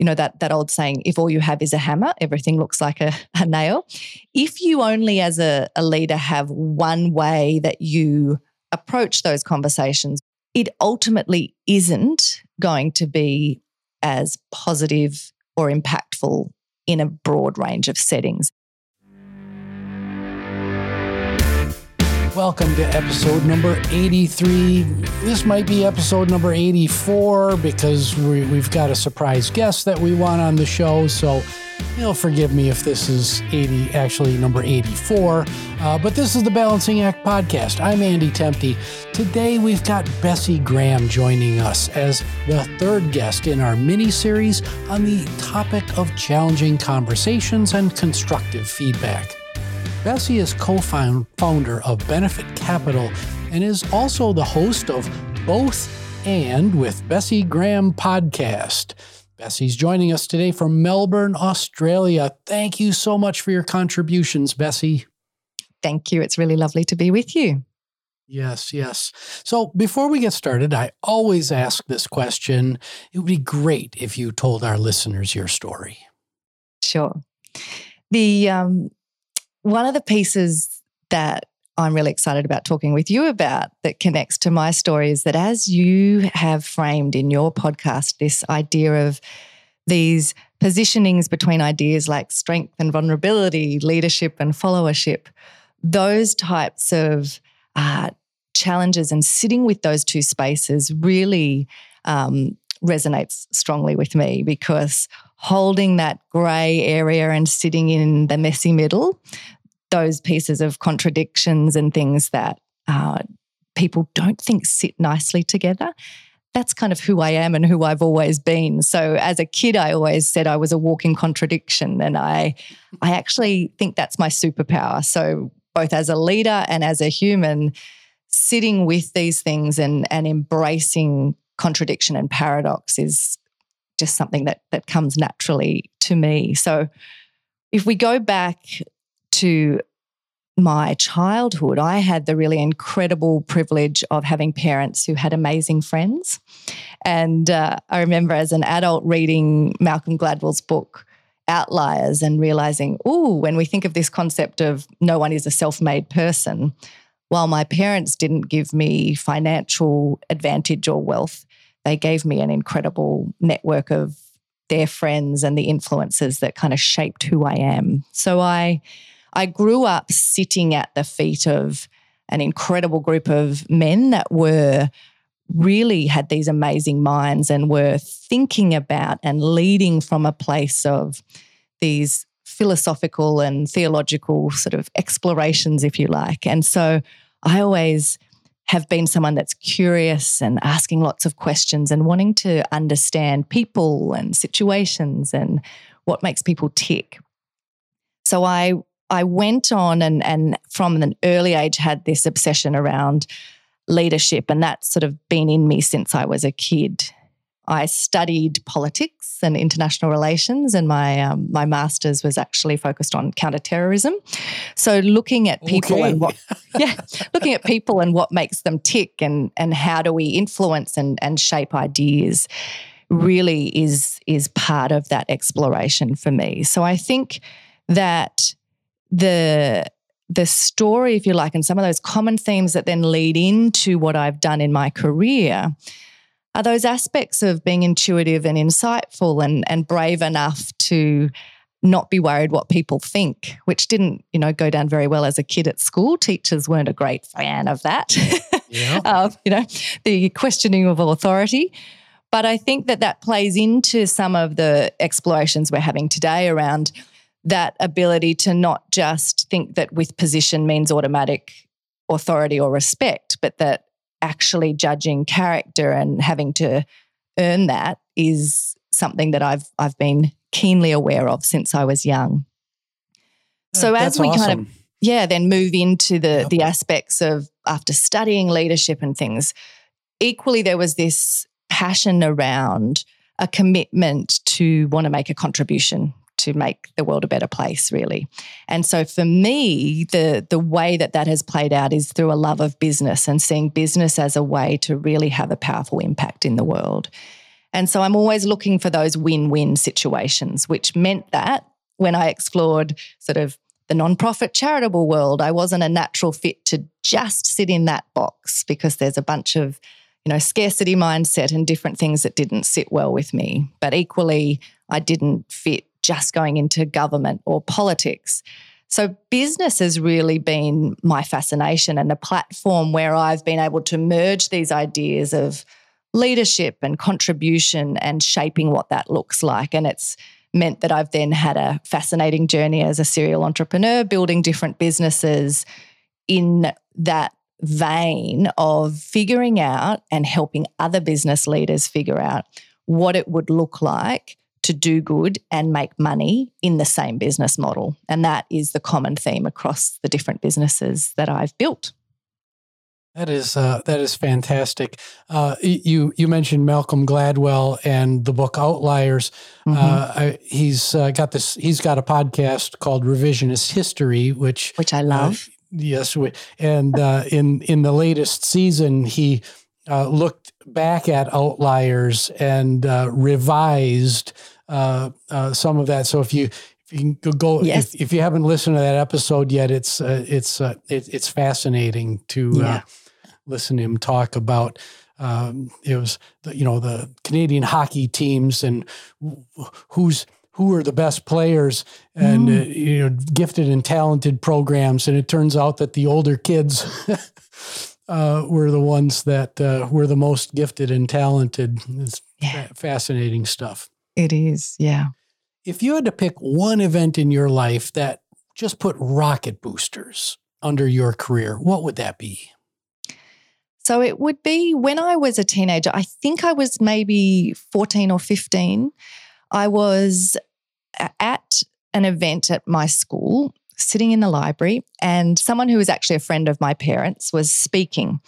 you know that that old saying if all you have is a hammer everything looks like a, a nail. If you only as a, a leader have one way that you approach those conversations it ultimately isn't going to be as positive or impactful in a broad range of settings Welcome to episode number 83. This might be episode number 84 because we, have got a surprise guest that we want on the show. So you'll forgive me if this is 80, actually number 84. Uh, but this is the Balancing Act podcast. I'm Andy Temte. Today we've got Bessi Graham joining us as the third guest in our mini series on the topic of challenging conversations and constructive feedback. Bessi is co founder of Benefit Capital and is also the host of Both and with Bessi Graham podcast. Bessi's joining us today from Melbourne, Australia. Thank you so much for your contributions, Bessi. Thank you. It's really lovely to be with you. Yes, yes. So before we get started, I always ask this question. It would be great if you told our listeners your story. Sure. The um, one of the pieces that I'm really excited about talking with you about that connects to my story is that as you have framed in your podcast this idea of these positionings between ideas like strength and vulnerability, leadership and followership, those types of uh, challenges and sitting with those two spaces really um, resonates strongly with me because holding that grey area and sitting in the messy middle, those pieces of contradictions and things that uh, people don't think sit nicely together. That's kind of who I am and who I've always been. So as a kid, I always said I was a walking contradiction, and I, I actually think that's my superpower. So both as a leader and as a human, sitting with these things and and embracing contradiction and paradox is just something that that comes naturally to me. So if we go back to my childhood, I had the really incredible privilege of having parents who had amazing friends. And uh, I remember as an adult reading Malcolm Gladwell's book, Outliers, and realizing, oh, when we think of this concept of no one is a self made person, while my parents didn't give me financial advantage or wealth, they gave me an incredible network of their friends and the influences that kind of shaped who I am. So I I grew up sitting at the feet of an incredible group of men that were really had these amazing minds and were thinking about and leading from a place of these philosophical and theological sort of explorations, if you like. And so I always have been someone that's curious and asking lots of questions and wanting to understand people and situations and what makes people tick. So I I went on and and from an early age had this obsession around leadership and that's sort of been in me since I was a kid. I studied politics and international relations, and my um, my master's was actually focused on counterterrorism. So, looking at people okay. and what, yeah, looking at people and what makes them tick, and and how do we influence and and shape ideas, really is is part of that exploration for me. So, I think that the the story, if you like, and some of those common themes that then lead into what I've done in my career are those aspects of being intuitive and insightful and, and brave enough to not be worried what people think, which didn't, you know, go down very well as a kid at school. Teachers weren't a great fan of that. Yeah. uh, you know, the questioning of authority. But I think that that plays into some of the explorations we're having today around that ability to not just think that with position means automatic authority or respect, but that actually judging character and having to earn that is something that I've I've been keenly aware of since I was young. Oh, so That's as we awesome. kind of yeah, then move into the the aspects of after studying leadership and things, equally there was this passion around a commitment to want to make a contribution to make the world a better place really and so for me the the way that that has played out is through a love of business and seeing business as a way to really have a powerful impact in the world And so I'm always looking for those win win situations, which meant that when I explored sort of the nonprofit charitable world, I wasn't a natural fit to just sit in that box because there's a bunch of you know scarcity mindset and different things that didn't sit well with me. But equally, I didn't fit just going into government or politics. So, business has really been my fascination and a platform where I've been able to merge these ideas of leadership and contribution and shaping what that looks like. And it's meant that I've then had a fascinating journey as a serial entrepreneur, building different businesses in that vein of figuring out and helping other business leaders figure out what it would look like to do good and make money in the same business model. And that is the common theme across the different businesses that I've built. That is uh, that is fantastic. Uh, you you mentioned Malcolm Gladwell and the book Outliers. Mm-hmm. Uh, he's uh, got this. He's got a podcast called Revisionist History, which which I love. Uh, yes, and uh, in in the latest season, he looked back at Outliers and revised some of that. So if you if you can go yes. if, if you haven't listened to that episode yet, it's uh, it's uh, it, it's fascinating to yeah. uh, listen to him talk about. Um, it was the, you know the Canadian hockey teams and who's who are the best players and mm. uh, you know gifted and talented programs, and it turns out that the older kids. uh, were the ones that uh, were the most gifted and talented. It's yeah. fascinating stuff. It is, yeah. If you had to pick one event in your life that just put rocket boosters under your career, what would that be? So it would be when I was a teenager, I think I was maybe 14 or 15. I was at an event at my school, sitting in the library, and someone who was actually a friend of my parents was speaking.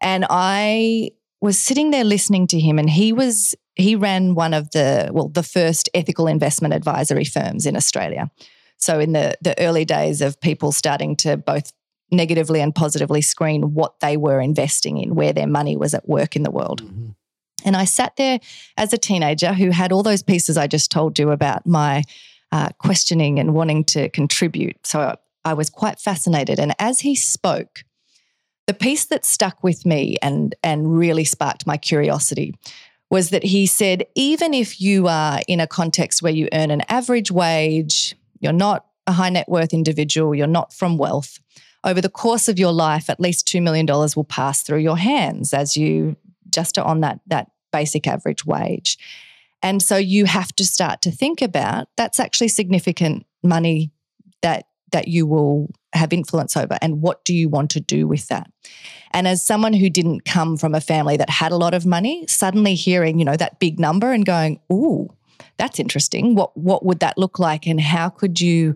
And I was sitting there listening to him, and he was he ran one of the well the first ethical investment advisory firms in Australia. So in the the early days of people starting to both negatively and positively screen what they were investing in, where their money was at work in the world. Mm-hmm. And I sat there as a teenager who had all those pieces I just told you about my uh, questioning and wanting to contribute. So I was quite fascinated. And as he spoke, the piece that stuck with me and, and really sparked my curiosity was that he said, even if you are in a context where you earn an average wage, you're not a high net worth individual, you're not from wealth, over the course of your life, at least $2 million will pass through your hands as you just are on that, that basic average wage. And so you have to start to think about that's actually significant money that that you will have influence over and what do you want to do with that? And as someone who didn't come from a family that had a lot of money suddenly hearing you know that big number and going ooh that's interesting. What what would that look like? And how could you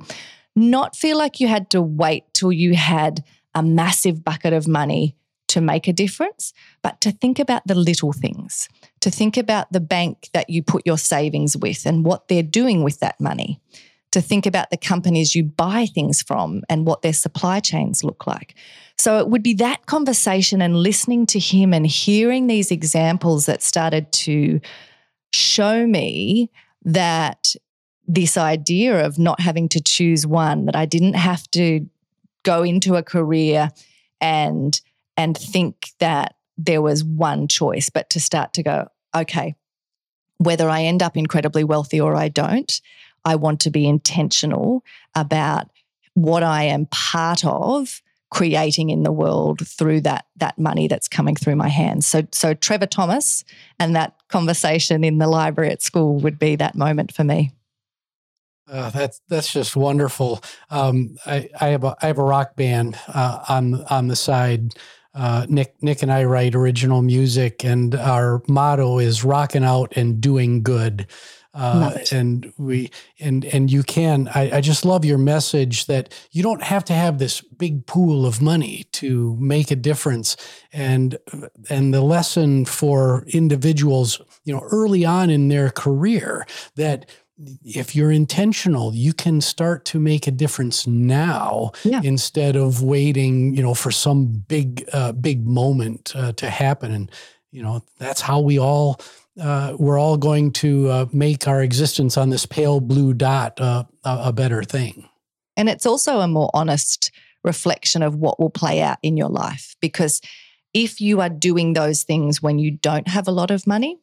not feel like you had to wait till you had a massive bucket of money to make a difference? But to think about the little things to think about the bank that you put your savings with and what they're doing with that money to think about the companies you buy things from and what their supply chains look like. So it would be that conversation and listening to him and hearing these examples that started to show me that this idea of not having to choose one, that I didn't have to go into a career and and think that there was one choice, but to start to go, okay, whether I end up incredibly wealthy or I don't, I want to be intentional about what I am part of creating in the world through that that money that's coming through my hands. So so Trevor Thomas and that conversation in the library at school would be that moment for me. Uh, that's that's just wonderful. Um, I, I, have a I have a rock band uh, on on the side. Uh, Nick Nick and I write original music, and our motto is "rocking out and doing good." Uh, and we and and you can I, I just love your message that you don't have to have this big pool of money to make a difference. And and the lesson for individuals you know early on in their career that if you're intentional you can start to make a difference now yeah. instead of waiting you know for some big uh, big moment uh, to happen. And you know that's how we all uh, we're all going to uh, make our existence on this pale blue dot uh, a, a better thing. And it's also a more honest reflection of what will play out in your life. Because if you are doing those things when you don't have a lot of money,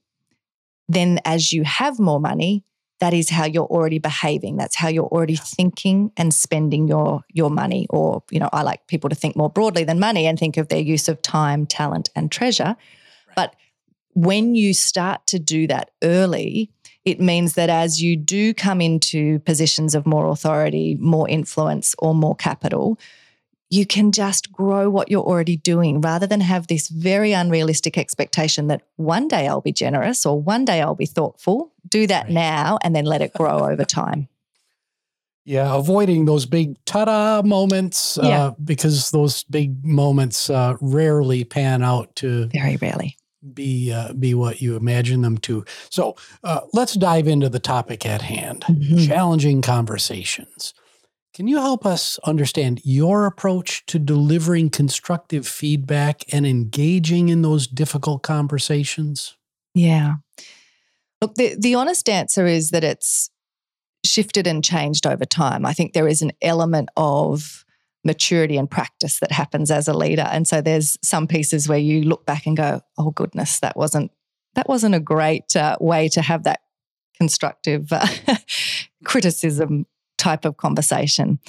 then as you have more money, that is how you're already behaving. That's how you're already thinking and spending your your money. Or, you know, I like people to think more broadly than money and think of their use of time, talent, and treasure. Right. But when you start to do that early, it means that as you do come into positions of more authority, more influence, or more capital, you can just grow what you're already doing rather than have this very unrealistic expectation that one day I'll be generous or one day I'll be thoughtful. Do that right. now and then let it grow over time. Yeah, avoiding those big ta-da moments uh, yeah. because those big moments uh, rarely pan out to very rarely be uh, be what you imagine them to. So uh, let's dive into the topic at hand: mm-hmm. challenging conversations. Can you help us understand your approach to delivering constructive feedback and engaging in those difficult conversations? Yeah. Look, the, the honest answer is that it's shifted and changed over time. I think there is an element of maturity and practice that happens as a leader. And so there's some pieces where you look back and go, "Oh goodness, that wasn't that wasn't a great uh, way to have that constructive uh, criticism type of conversation."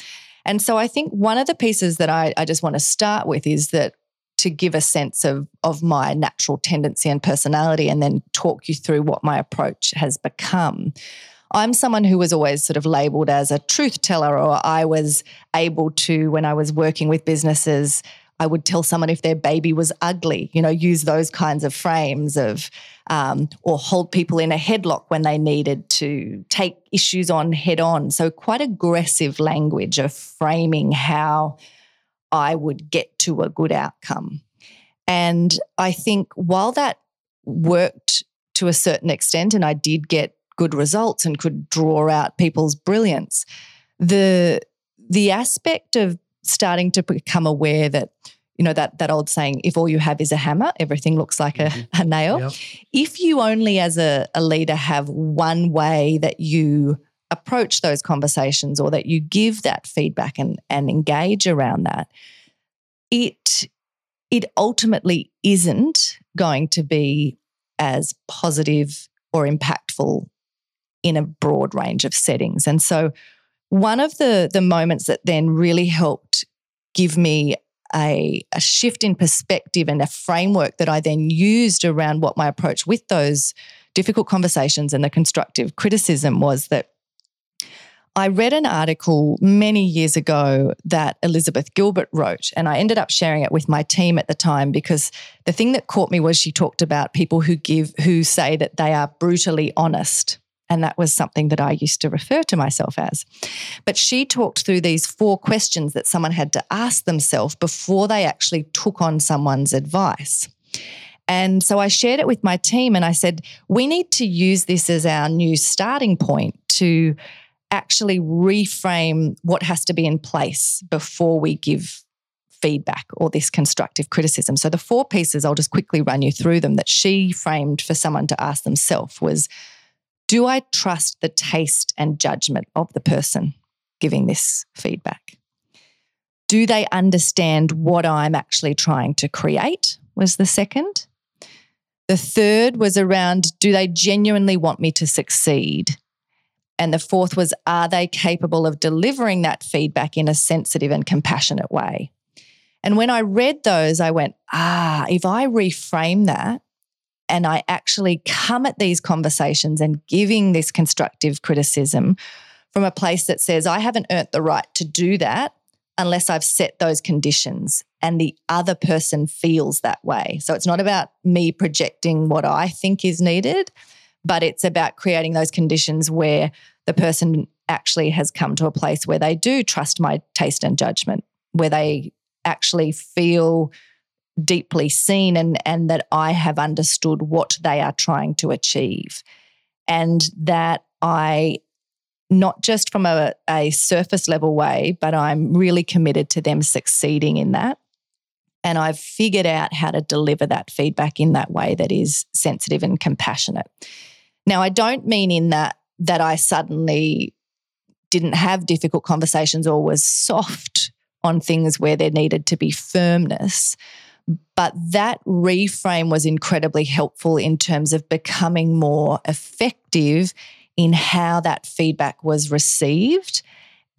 And so I think one of the pieces that I, I just want to start with is that to give a sense of of my natural tendency and personality and then talk you through what my approach has become. I'm someone who was always sort of labeled as a truth teller, or I was able to, when I was working with businesses, I would tell someone if their baby was ugly, you know, use those kinds of frames of, um, or hold people in a headlock when they needed to take issues on head on. So, quite aggressive language of framing how I would get to a good outcome. And I think while that worked to a certain extent, and I did get good results and could draw out people's brilliance. The the aspect of starting to become aware that you know that that old saying if all you have is a hammer everything looks like a, mm-hmm. a nail yep. if you only as a, a leader have one way that you approach those conversations or that you give that feedback and and engage around that it it ultimately isn't going to be as positive or impactful in a broad range of settings. And so one of the the moments that then really helped give me a, a shift in perspective and a framework that I then used around what my approach with those difficult conversations and the constructive criticism was that I read an article many years ago that Elizabeth Gilbert wrote, and I ended up sharing it with my team at the time because the thing that caught me was she talked about people who give, who say that they are brutally honest. And that was something that I used to refer to myself as. But she talked through these four questions that someone had to ask themselves before they actually took on someone's advice. And so I shared it with my team and I said, we need to use this as our new starting point to actually reframe what has to be in place before we give feedback or this constructive criticism. So the four pieces, I'll just quickly run you through them that she framed for someone to ask themselves was do I trust the taste and judgment of the person giving this feedback? Do they understand what I'm actually trying to create? Was the second. The third was around do they genuinely want me to succeed? And the fourth was are they capable of delivering that feedback in a sensitive and compassionate way? And when I read those, I went, ah, if I reframe that and I actually come at these conversations and giving this constructive criticism from a place that says, I haven't earned the right to do that unless I've set those conditions and the other person feels that way. So it's not about me projecting what I think is needed, but it's about creating those conditions where the person actually has come to a place where they do trust my taste and judgment, where they actually feel deeply seen and, and that I have understood what they are trying to achieve. And that I, not just from a, a surface level way, but I'm really committed to them succeeding in that. And I've figured out how to deliver that feedback in that way that is sensitive and compassionate. Now, I don't mean in that that I suddenly didn't have difficult conversations or was soft on things where there needed to be firmness. But that reframe was incredibly helpful in terms of becoming more effective in how that feedback was received.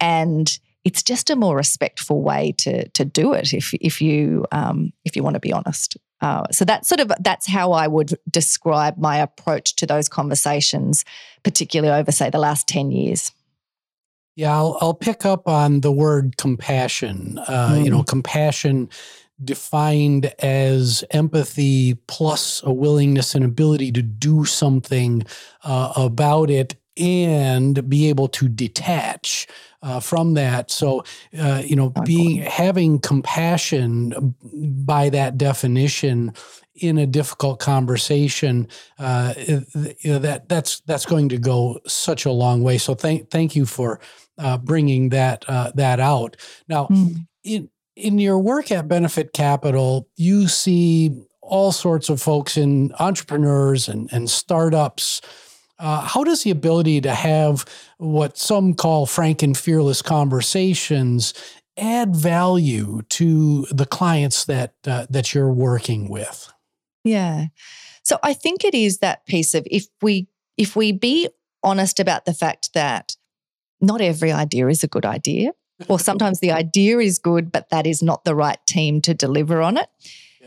And it's just a more respectful way to to do it if if you um, if you want to be honest. Uh, so that's sort of that's how I would describe my approach to those conversations, particularly over say the last ten years. Yeah, I'll, I'll pick up on the word compassion. Uh, mm. You know, mm. compassion defined as empathy plus a willingness and ability to do something uh, about it and be able to detach uh, from that. So, uh, you know, being having compassion by that definition in a difficult conversation, uh, you know, that that's that's going to go such a long way. So, thank thank you for uh, bringing that uh, that out. Now, mm. in in your work at Benefit Capital, you see all sorts of folks in entrepreneurs and, and startups. Uh, how does the ability to have what some call frank and fearless conversations add value to the clients that uh, that you're working with? Yeah, so I think it is that piece of if we if we be honest about the fact that not every idea is a good idea or sometimes the idea is good, but that is not the right team to deliver on it.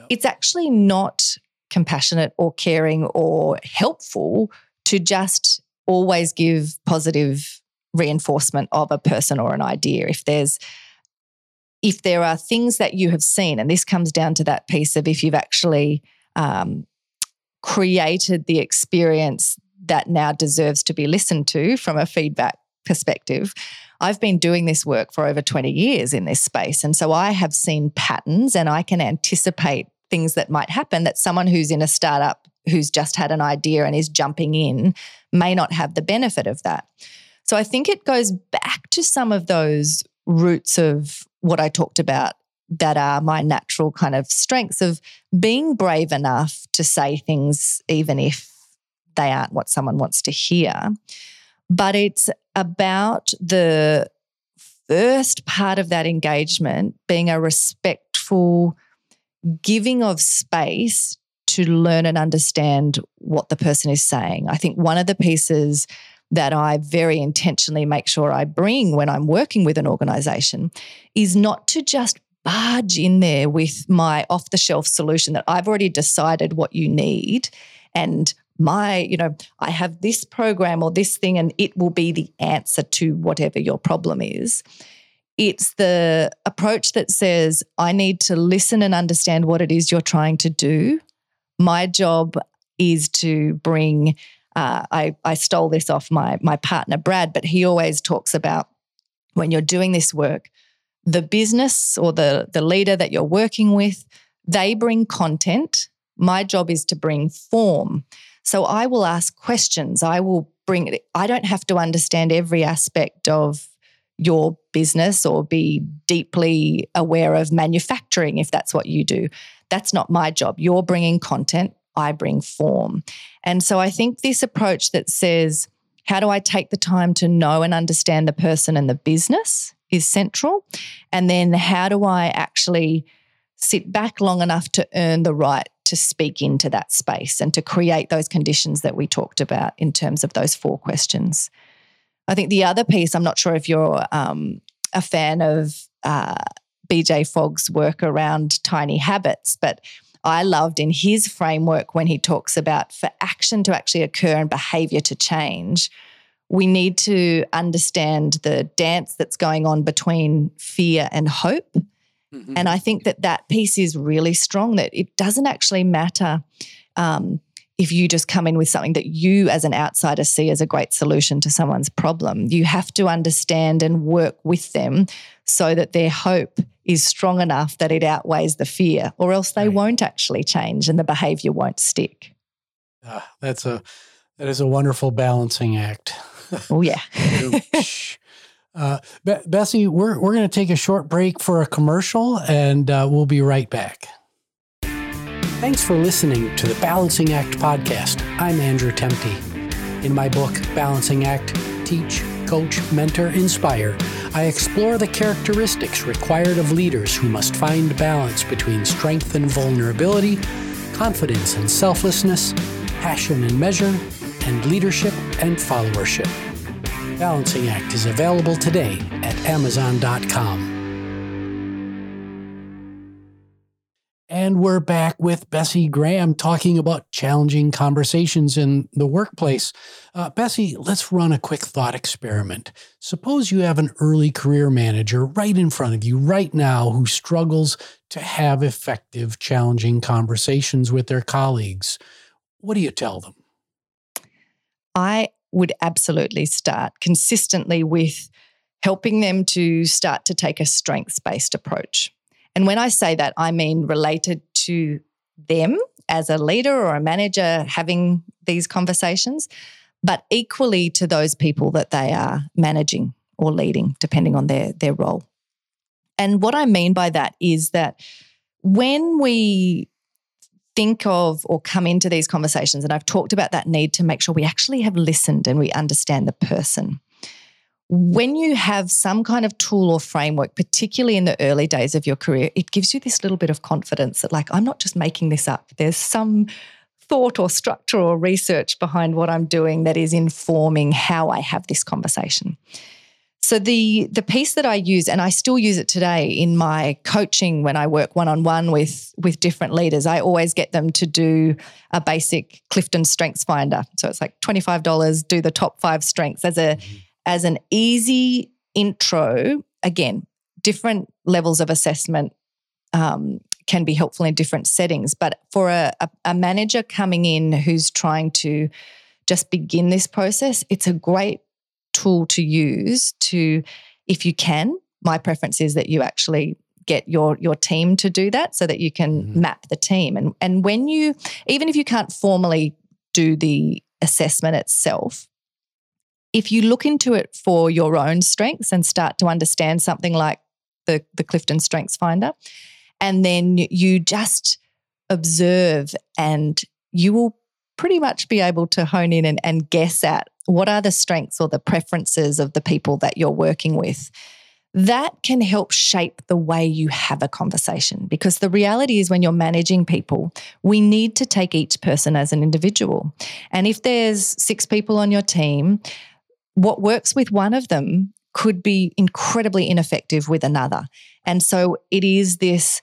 It's actually not compassionate or caring or helpful to just always give positive reinforcement of a person or an idea. If there's if there are things that you have seen, and this comes down to that piece of if you've actually um, created the experience that now deserves to be listened to from a feedback perspective, I've been doing this work for over 20 years in this space. And so I have seen patterns and I can anticipate things that might happen that someone who's in a startup who's just had an idea and is jumping in may not have the benefit of that. So I think it goes back to some of those roots of what I talked about that are my natural kind of strengths of being brave enough to say things, even if they aren't what someone wants to hear. But it's about the first part of that engagement being a respectful giving of space to learn and understand what the person is saying. I think one of the pieces that I very intentionally make sure I bring when I'm working with an organization is not to just barge in there with my off the shelf solution that I've already decided what you need and my, you know, I have this program or this thing, and it will be the answer to whatever your problem is. It's the approach that says, I need to listen and understand what it is you're trying to do. My job is to bring, uh, I, I stole this off my, my partner, Brad, but he always talks about when you're doing this work, the business or the, the leader that you're working with, they bring content. My job is to bring form. So I will ask questions. I will bring it. I don't have to understand every aspect of your business or be deeply aware of manufacturing if that's what you do. That's not my job. You're bringing content, I bring form. And so I think this approach that says, how do I take the time to know and understand the person and the business is central. And then how do I actually sit back long enough to earn the right to speak into that space and to create those conditions that we talked about in terms of those four questions. I think the other piece, I'm not sure if you're um, a fan of uh, BJ Fogg's work around tiny habits, but I loved in his framework when he talks about for action to actually occur and behavior to change, we need to understand the dance that's going on between fear and hope Mm-hmm. And I think that that piece is really strong that it doesn't actually matter um, if you just come in with something that you as an outsider see as a great solution to someone's problem. You have to understand and work with them so that their hope is strong enough that it outweighs the fear, or else they right. won't actually change and the behavior won't stick. Uh, that's a that is a wonderful balancing act. Oh yeah. Uh, Be- Bessi, we're, we're going to take a short break for a commercial and uh, we'll be right back. Thanks for listening to the Balancing Act podcast. I'm Andrew Temte. In my book, Balancing Act Teach, Coach, Mentor, Inspire, I explore the characteristics required of leaders who must find balance between strength and vulnerability, confidence and selflessness, passion and measure, and leadership and followership. Balancing Act is available today at Amazon.com. And we're back with Bessi Graham talking about challenging conversations in the workplace. Uh, Bessi, let's run a quick thought experiment. Suppose you have an early career manager right in front of you right now who struggles to have effective, challenging conversations with their colleagues. What do you tell them? I would absolutely start consistently with helping them to start to take a strengths based approach. And when I say that, I mean related to them as a leader or a manager having these conversations, but equally to those people that they are managing or leading, depending on their, their role. And what I mean by that is that when we think of or come into these conversations, and I've talked about that need to make sure we actually have listened and we understand the person when you have some kind of tool or framework, particularly in the early days of your career, it gives you this little bit of confidence that, like, I'm not just making this up. There's some thought or structure or research behind what I'm doing that is informing how I have this conversation. So the the piece that I use, and I still use it today in my coaching when I work one on one with with different leaders, I always get them to do a basic Clifton Strengths Finder. So it's like twenty five dollars. Do the top five strengths as a mm-hmm as an easy intro, again, different levels of assessment um, can be helpful in different settings. But for a, a, a manager coming in who's trying to just begin this process, it's a great tool to use to, if you can, my preference is that you actually get your your team to do that so that you can mm-hmm. map the team and and when you even if you can't formally do the assessment itself if you look into it for your own strengths and start to understand something like the, the Clifton Strengths Finder, and then you just observe and you will pretty much be able to hone in and, and guess at what are the strengths or the preferences of the people that you're working with. That can help shape the way you have a conversation because the reality is when you're managing people, we need to take each person as an individual. And if there's six people on your team, what works with one of them could be incredibly ineffective with another. And so it is this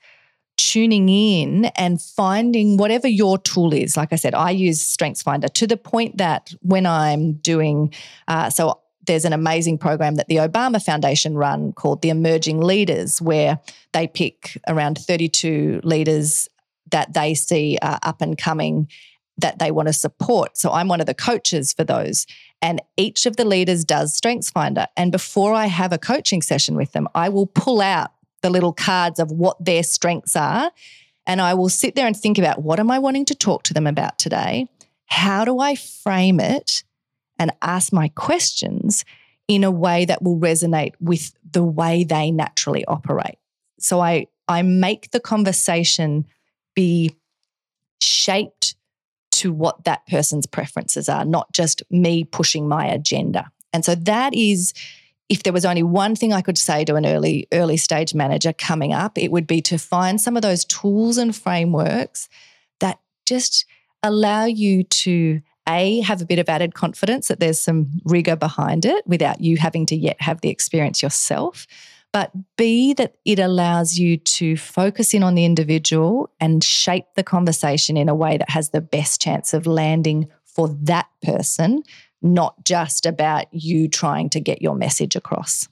tuning in and finding whatever your tool is. Like I said, I use StrengthsFinder to the point that when I'm doing, uh, so there's an amazing program that the Obama Foundation run called the Emerging Leaders, where they pick around 32 leaders that they see are up and coming that they want to support. So I'm one of the coaches for those. And each of the leaders does Strengths Finder. And before I have a coaching session with them, I will pull out the little cards of what their strengths are. And I will sit there and think about what am I wanting to talk to them about today? How do I frame it and ask my questions in a way that will resonate with the way they naturally operate? So I, I make the conversation be shaped to what that person's preferences are, not just me pushing my agenda. And so that is if there was only one thing I could say to an early early stage manager coming up, it would be to find some of those tools and frameworks that just allow you to a have a bit of added confidence that there's some rigor behind it without you having to yet have the experience yourself but B, that it allows you to focus in on the individual and shape the conversation in a way that has the best chance of landing for that person, not just about you trying to get your message across.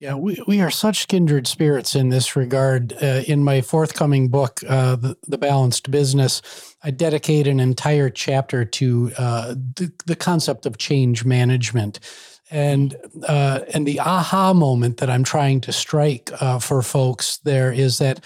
Yeah, we, we are such kindred spirits in this regard. Uh, in my forthcoming book, uh, the, the, Balanced Business, I dedicate an entire chapter to uh, the, the concept of change management and uh, and the aha moment that I'm trying to strike uh, for folks there is that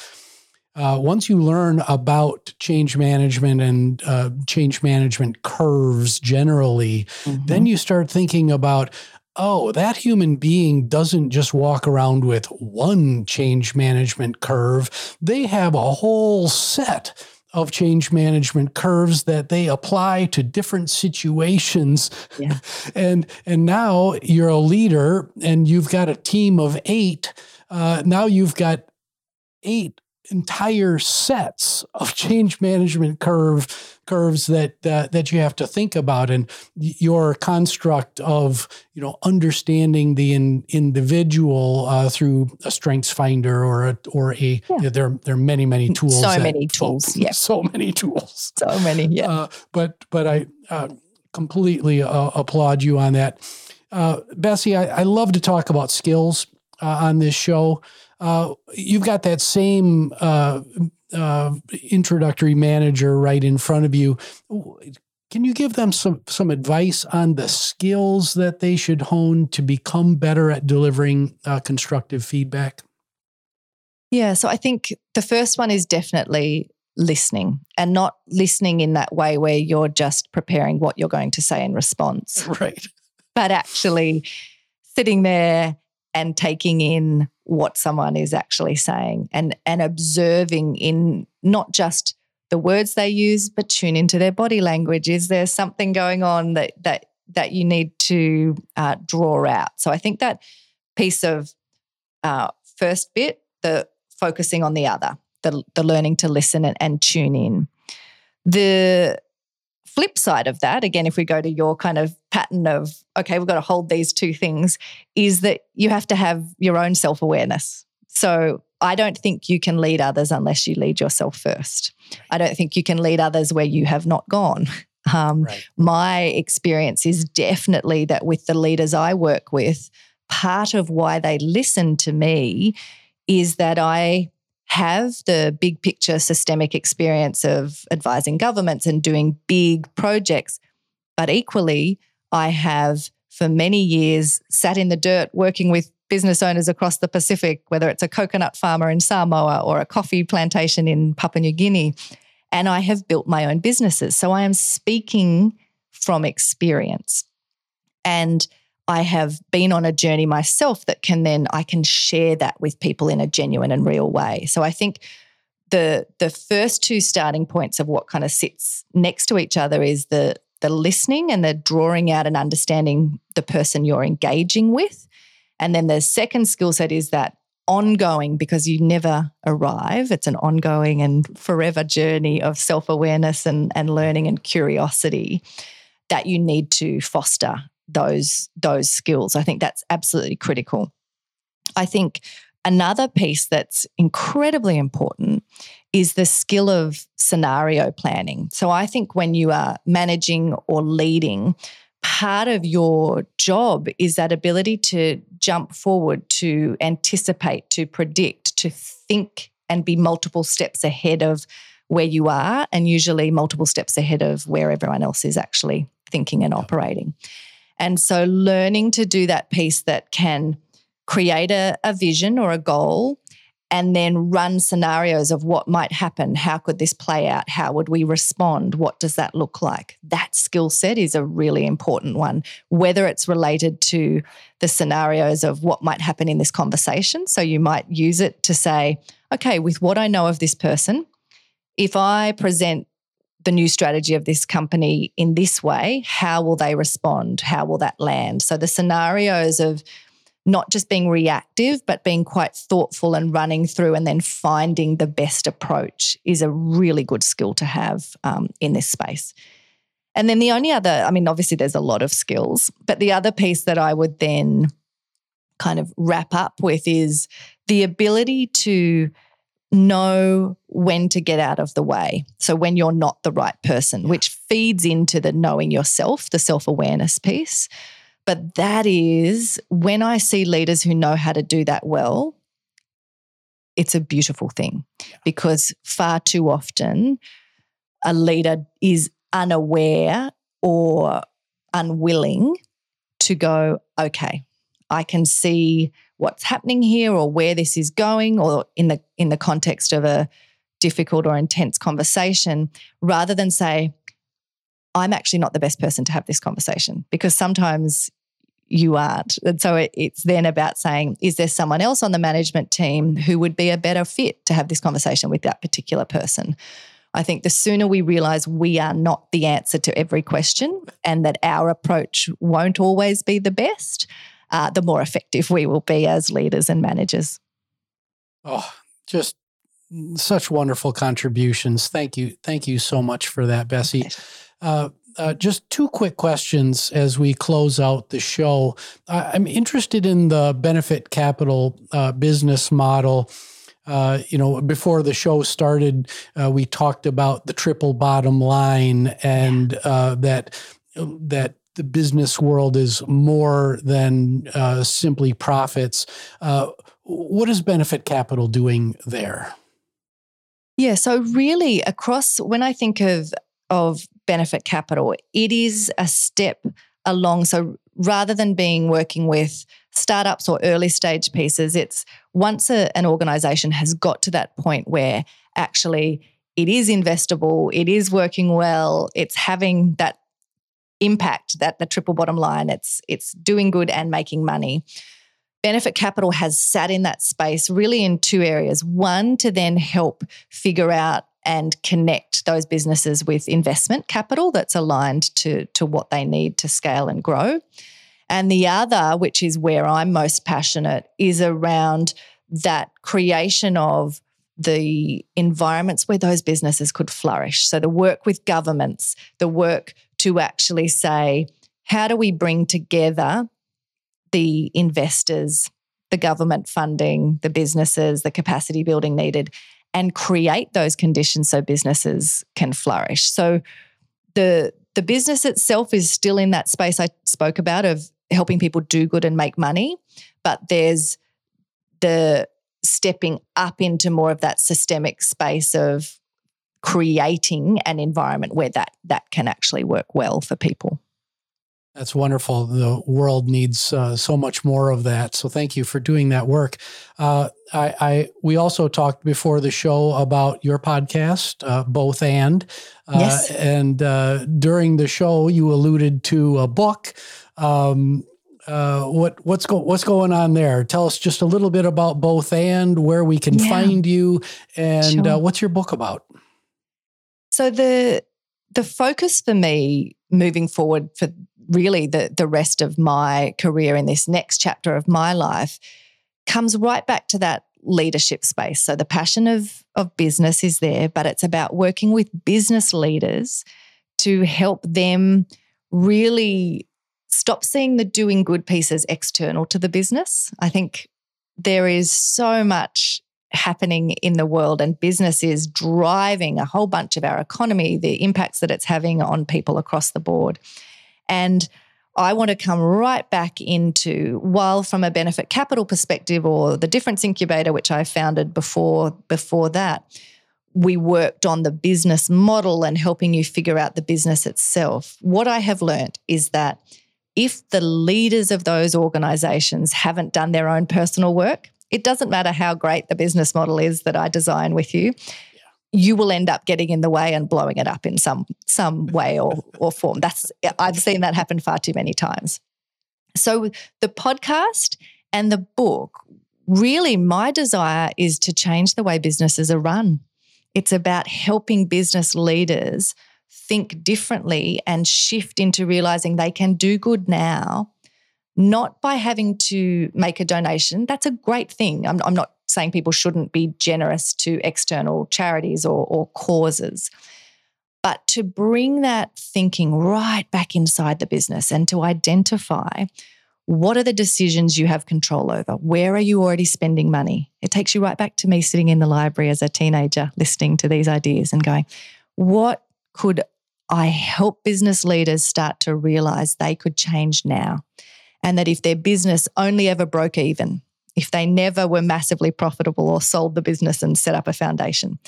uh, once you learn about change management and uh, change management curves generally, mm-hmm. then you start thinking about oh, that human being doesn't just walk around with one change management curve, they have a whole set of change management curves that they apply to different situations yeah. and and now you're a leader and you've got a team of eight uh, now you've got eight entire sets of change management curve curves that uh, that you have to think about. And your construct of you know understanding the in, individual uh, through a strengths finder or a or a yeah. there there are many many tools so many tools yeah. so many tools. So many yeah. Uh, but but I uh, completely uh, applaud you on that. Uh, Bessi I, I love to talk about skills on this show uh, you've got that same uh, uh, introductory manager right in front of you. Can you give them some some advice on the skills that they should hone to become better at delivering uh, constructive feedback? Yeah, so I think the first one is definitely listening and not listening in that way where you're just preparing what you're going to say in response. Right. But actually sitting there and taking in what someone is actually saying and and observing in not just the words they use but tune into their body language. Is there something going on that that that you need to uh, draw out? So i think that piece of uh, first bit the focusing on the other the, the learning to listen and, and tune in. The flip side of that, again, if we go to your kind of pattern of, okay, we've got to hold these two things, is that you have to have your own self awareness. So I don't think you can lead others unless you lead yourself first. I don't think you can lead others where you have not gone. Um, right. My experience is definitely that with the leaders I work with, part of why they listen to me is that I have the big picture systemic experience of advising governments and doing big projects. But equally, I have for many years sat in the dirt working with business owners across the Pacific, whether it's a coconut farmer in Samoa or a coffee plantation in Papua New Guinea. And I have built my own businesses. So I am speaking from experience. And I have been on a journey myself that can then I can share that with people in a genuine and real way. So I think the the first two starting points of what kind of sits next to each other is the the listening and the drawing out and understanding the person you're engaging with. And then the second skill set is that ongoing because you never arrive. It's an ongoing and forever journey of self awareness and, and learning and curiosity that you need to foster those those skills. I think that's absolutely critical. I think another piece that's incredibly important is the skill of scenario planning. So I think when you are managing or leading, part of your job is that ability to jump forward, to anticipate, to predict, to think and be multiple steps ahead of where you are, and usually multiple steps ahead of where everyone else is actually thinking and operating. And so learning to do that piece that can create a, a vision or a goal and then run scenarios of what might happen. How could this play out? How would we respond? What does that look like? That skill set is a really important one, whether it's related to the scenarios of what might happen in this conversation. So you might use it to say, okay, with what I know of this person, if I present the new strategy of this company in this way, how will they respond? How will that land? So the scenarios of not just being reactive, but being quite thoughtful and running through and then finding the best approach is a really good skill to have um, in this space. And then the only other, I mean, obviously there's a lot of skills, but the other piece that I would then kind of wrap up with is the ability to know when to get out of the way. So, when you're not the right person, which feeds into the knowing yourself, the self awareness piece. But that is when I see leaders who know how to do that well, it's a beautiful thing yeah. because far too often a leader is unaware or unwilling to go, okay, I can see what's happening here or where this is going or in the in the context of a difficult or intense conversation rather than say I'm actually not the best person to have this conversation because sometimes you aren't. And so it, it's then about saying, is there someone else on the management team who would be a better fit to have this conversation with that particular person? I think the sooner we realize we are not the answer to every question and that our approach won't always be the best, uh, the more effective we will be as leaders and managers. Oh, just such wonderful contributions. Thank you. Thank you so much for that, Bessi. Uh, uh, just two quick questions as we close out the show. I'm interested in the benefit capital uh, business model. Uh, you know, before the show started, uh, we talked about the triple bottom line and uh, that that the business world is more than simply profits. what is benefit capital doing there? Yeah, so really across when I think of of benefit capital, it is a step along. So rather than being working with startups or early stage pieces, it's once a, an organization has got to that point where actually it is investable, it is working well, it's having that impact that the triple bottom line it's it's doing good and making money benefit capital has sat in that space really in two areas one to then help figure out and connect those businesses with investment capital that's aligned to, to what they need to scale and grow. And the other, which is where I'm most passionate, is around that creation of the environments where those businesses could flourish. So the work with governments, the work to actually say, how do we bring together the investors, the government funding, the businesses, the capacity building needed, and create those conditions so businesses can flourish. So the the business itself is still in that space I spoke about of helping people do good and make money, but there's the stepping up into more of that systemic space of creating an environment where that that can actually work well for people. That's wonderful. The world needs uh, so much more of that. So thank you for doing that work. Uh, I, I, we also talked before the show about your podcast, uh, both and. Uh, yes. And uh, during the show, you alluded to a book. Um, uh, what what's go, what's going on there? Tell us just a little bit about both and where we can yeah. find you, and sure. what's your book about? So the the focus for me moving forward for really the, the rest of my career in this next chapter of my life comes right back to that leadership space. So the passion of, of business is there, but it's about working with business leaders to help them really stop seeing the doing good pieces external to the business. I think there is so much happening in the world and business is driving a whole bunch of our economy, the impacts that it's having on people across the board. And I want to come right back into while from a benefit capital perspective or the difference incubator which I founded before before that we worked on the business model and helping you figure out the business itself. What I have learned is that if the leaders of those organizations haven't done their own personal work it doesn't matter how great the business model is that I design with you you will end up getting in the way and blowing it up in some some way or or form. That's I've seen that happen far too many times. So the podcast and the book, really my desire is to change the way businesses are run. It's about helping business leaders think differently and shift into realizing they can do good now, not by having to make a donation. That's a great thing. I'm, I'm not saying people shouldn't be generous to external charities or, or causes. But to bring that thinking right back inside the business and to identify what are the decisions you have control over? Where are you already spending money? It takes you right back to me sitting in the library as a teenager listening to these ideas and going, what could I help business leaders start to realize they could change now? And that if their business only ever broke even, if they never were massively profitable or sold the business and set up a foundation.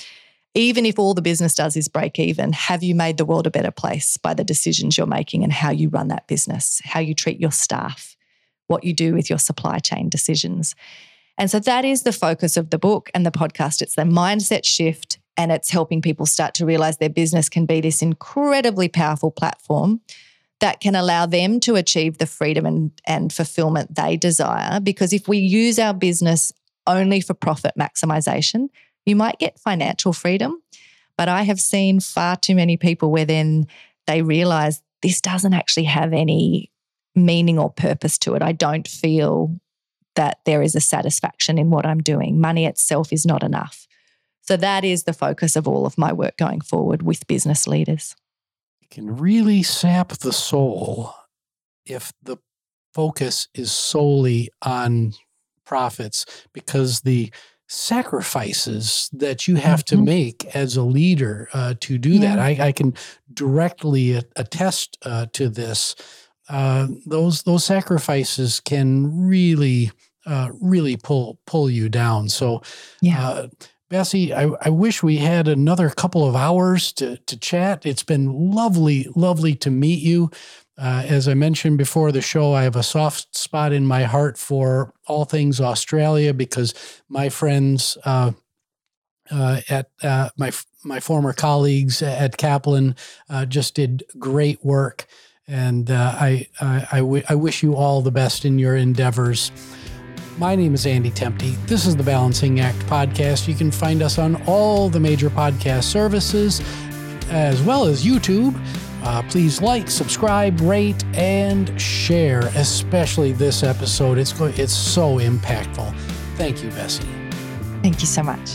Even if all the business does is break even, have you made the world a better place by the decisions you're making and how you run that business, how you treat your staff, what you do with your supply chain decisions? And so that is the focus of the book and the podcast. It's the mindset shift and it's helping people start to realize their business can be this incredibly powerful platform that can allow them to achieve the freedom and, and fulfillment they desire. Because if we use our business only for profit maximization, you might get financial freedom. But I have seen far too many people where then they realize this doesn't actually have any meaning or purpose to it. I don't feel that there is a satisfaction in what I'm doing. Money itself is not enough. So that is the focus of all of my work going forward with business leaders. Can really sap the soul if the focus is solely on profits because the sacrifices that you have mm-hmm. to make as a leader uh, to do yeah. that. I, I, can directly attest uh, to this. Uh, those those sacrifices can really uh, really pull pull you down. So, yeah. Bessi, I, I wish we had another couple of hours to, to chat. It's been lovely, lovely to meet you. Uh, as I mentioned before the show, I have a soft spot in my heart for all things Australia because my friends uh, uh, at uh, my my former colleagues at Kaplan uh, just did great work, and uh, I I, I, w- I wish you all the best in your endeavors. My name is Andy Temte. This is the Balancing Act podcast. You can find us on all the major podcast services, as well as YouTube. Uh, please like, subscribe, rate, and share, especially this episode. It's it's so impactful. Thank you, Bessi. Thank you so much.